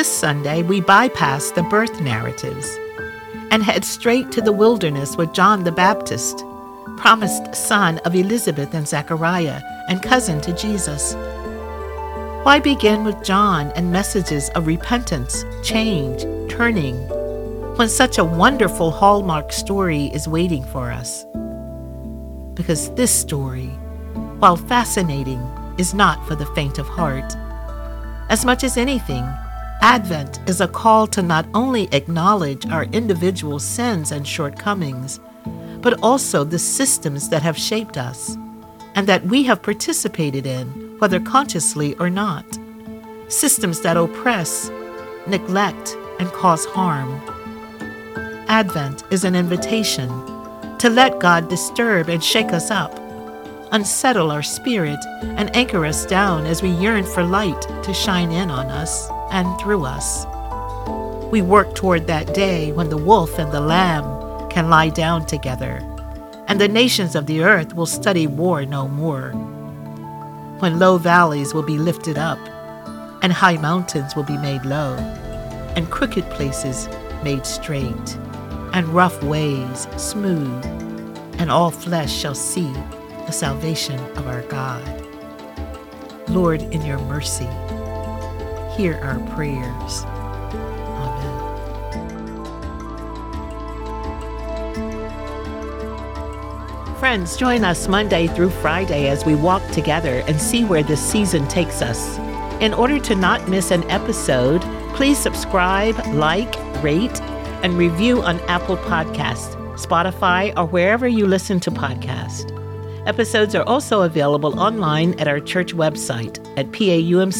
This Sunday, we bypass the birth narratives and head straight to the wilderness with John the Baptist, promised son of Elizabeth and Zechariah and cousin to Jesus. Why begin with John and messages of repentance, change, turning, when such a wonderful hallmark story is waiting for us? Because this story, while fascinating, is not for the faint of heart. As much as anything, Advent is a call to not only acknowledge our individual sins and shortcomings, but also the systems that have shaped us and that we have participated in, whether consciously or not. Systems that oppress, neglect, and cause harm. Advent is an invitation to let God disturb and shake us up, unsettle our spirit, and anchor us down as we yearn for light to shine in on us and through us. We work toward that day when the wolf and the lamb can lie down together, and the nations of the earth will study war no more. When low valleys will be lifted up, and high mountains will be made low, and crooked places made straight, and rough ways smooth, and all flesh shall see the salvation of our God. Lord, in your mercy, hear our prayers. Amen. Friends, join us Monday through Friday as we walk together and see where this season takes us. In order to not miss an episode, please subscribe, like, rate, and review on Apple Podcasts, Spotify, or wherever you listen to podcasts. Episodes are also available online at our church website at paumcnyc.org.